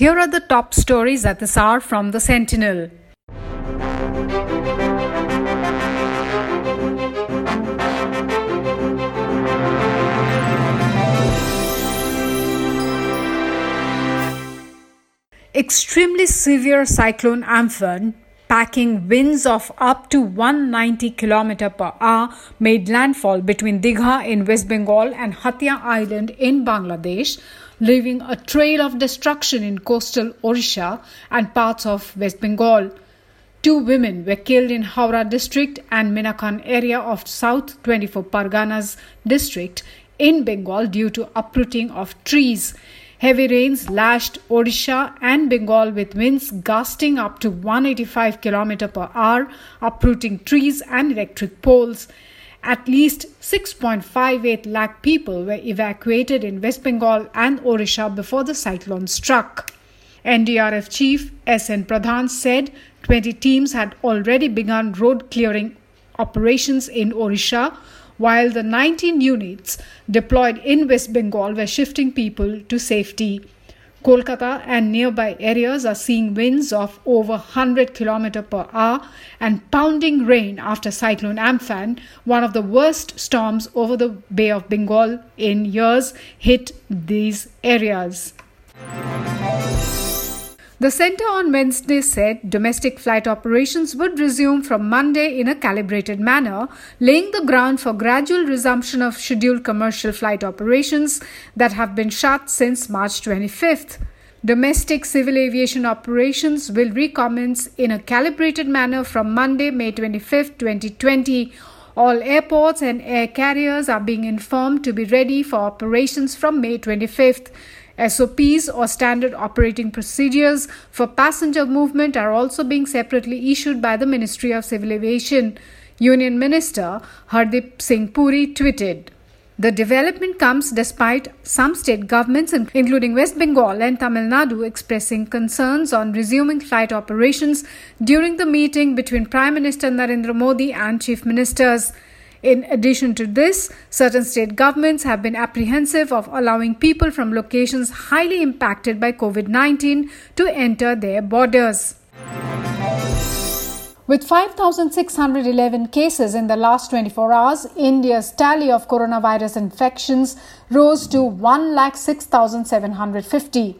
Here are the top stories at this hour from the Sentinel. Extremely severe cyclone Amphan packing winds of up to 190 km per hour made landfall between Digha in West Bengal and Hatia Island in Bangladesh leaving a trail of destruction in coastal Orissa and parts of West Bengal. Two women were killed in Howrah district and Minakhan area of South 24 Parganas district in Bengal due to uprooting of trees. Heavy rains lashed Odisha and Bengal with winds gusting up to 185 km per hour, uprooting trees and electric poles. At least 6.58 lakh people were evacuated in West Bengal and Orissa before the cyclone struck. NDRF Chief S.N. Pradhan said 20 teams had already begun road clearing operations in Orissa, while the 19 units deployed in West Bengal were shifting people to safety. Kolkata and nearby areas are seeing winds of over 100 km per hour and pounding rain after Cyclone Amphan, one of the worst storms over the Bay of Bengal in years, hit these areas. The centre on Wednesday said domestic flight operations would resume from Monday in a calibrated manner, laying the ground for gradual resumption of scheduled commercial flight operations that have been shut since March 25th. Domestic civil aviation operations will recommence in a calibrated manner from Monday, May 25, 2020. All airports and air carriers are being informed to be ready for operations from May 25th. SOPs or standard operating procedures for passenger movement are also being separately issued by the Ministry of Civil Aviation. Union Minister Hardeep Singh Puri tweeted. The development comes despite some state governments, including West Bengal and Tamil Nadu, expressing concerns on resuming flight operations during the meeting between Prime Minister Narendra Modi and Chief Ministers. In addition to this, certain state governments have been apprehensive of allowing people from locations highly impacted by COVID 19 to enter their borders. With 5,611 cases in the last 24 hours, India's tally of coronavirus infections rose to 1,06,750.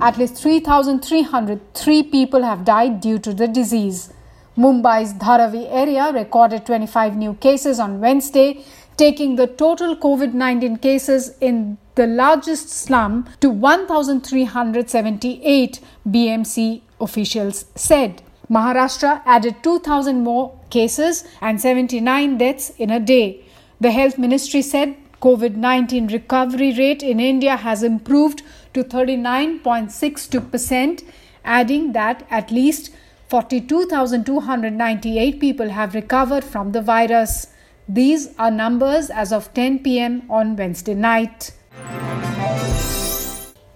At least 3,303 people have died due to the disease. Mumbai's Dharavi area recorded 25 new cases on Wednesday, taking the total COVID 19 cases in the largest slum to 1,378, BMC officials said. Maharashtra added 2,000 more cases and 79 deaths in a day. The health ministry said COVID 19 recovery rate in India has improved to 39.62%, adding that at least 42,298 people have recovered from the virus. These are numbers as of 10 pm on Wednesday night.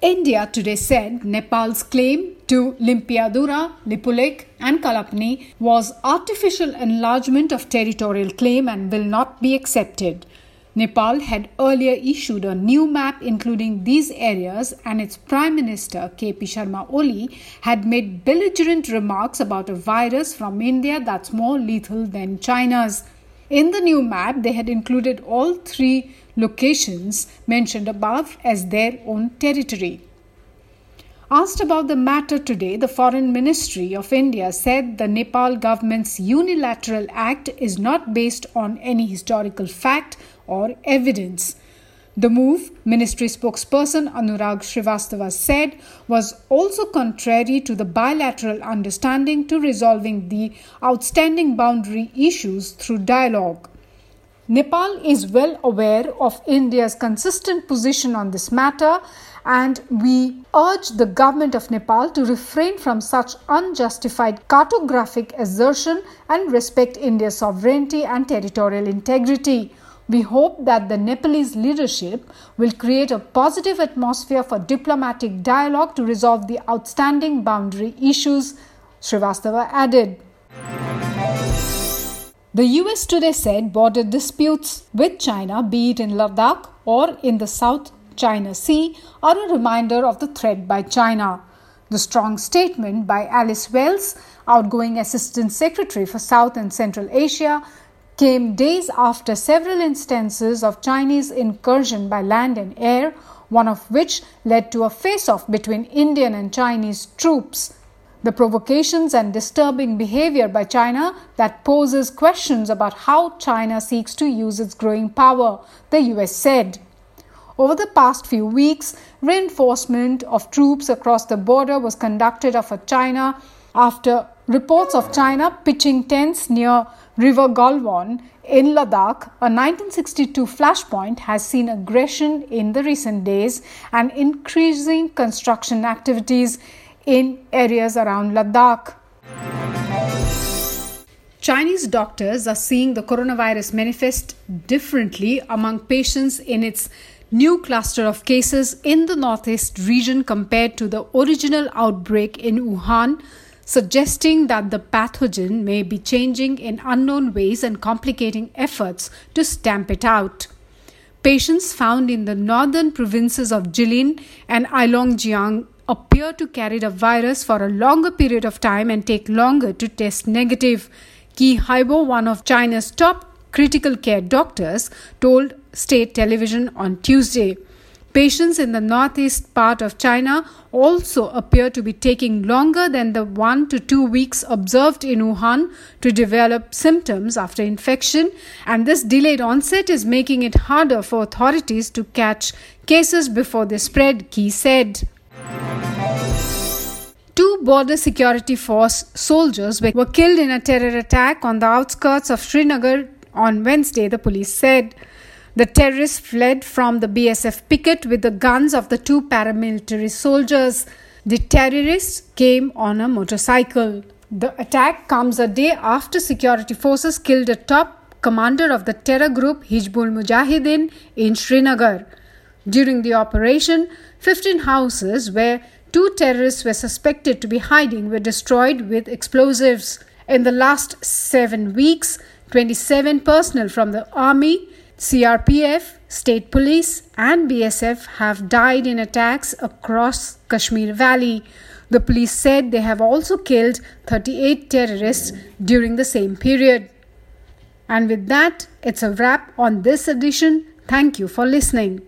India today said Nepal's claim to Limpiyadhura, Lipulekh, and Kalapani was artificial enlargement of territorial claim and will not be accepted. Nepal had earlier issued a new map including these areas, and its Prime Minister KP Sharma Oli had made belligerent remarks about a virus from India that's more lethal than China's. In the new map, they had included all three locations mentioned above as their own territory. Asked about the matter today, the Foreign Ministry of India said the Nepal government's unilateral act is not based on any historical fact or evidence. The move, ministry spokesperson Anurag Srivastava said, was also contrary to the bilateral understanding to resolving the outstanding boundary issues through dialogue. Nepal is well aware of India's consistent position on this matter, and we urge the government of Nepal to refrain from such unjustified cartographic assertion and respect India's sovereignty and territorial integrity. We hope that the Nepalese leadership will create a positive atmosphere for diplomatic dialogue to resolve the outstanding boundary issues, Srivastava added. The US today said border disputes with China, be it in Ladakh or in the South China Sea, are a reminder of the threat by China. The strong statement by Alice Wells, outgoing Assistant Secretary for South and Central Asia, came days after several instances of Chinese incursion by land and air, one of which led to a face off between Indian and Chinese troops. The provocations and disturbing behavior by China that poses questions about how China seeks to use its growing power, the US said. Over the past few weeks, reinforcement of troops across the border was conducted of China after reports of China pitching tents near River Galwan in Ladakh, a 1962 flashpoint, has seen aggression in the recent days and increasing construction activities in areas around Ladakh. Chinese doctors are seeing the coronavirus manifest differently among patients in its new cluster of cases in the northeast region compared to the original outbreak in Wuhan suggesting that the pathogen may be changing in unknown ways and complicating efforts to stamp it out. Patients found in the northern provinces of Jilin and Heilongjiang appear to carry the virus for a longer period of time and take longer to test negative. Qi Haibo, one of China's top critical care doctors, told state television on Tuesday. Patients in the northeast part of China also appear to be taking longer than the one to two weeks observed in Wuhan to develop symptoms after infection, and this delayed onset is making it harder for authorities to catch cases before they spread, Qi said. Two border security force soldiers were killed in a terror attack on the outskirts of Srinagar on Wednesday, the police said. The terrorists fled from the BSF picket with the guns of the two paramilitary soldiers. The terrorists came on a motorcycle. The attack comes a day after security forces killed a top commander of the terror group Hizbul Mujahideen in Srinagar. During the operation, 15 houses where two terrorists were suspected to be hiding were destroyed with explosives. In the last seven weeks, 27 personnel from the army, CRPF, state police, and BSF have died in attacks across Kashmir Valley. The police said they have also killed 38 terrorists during the same period. And with that, it's a wrap on this edition. Thank you for listening.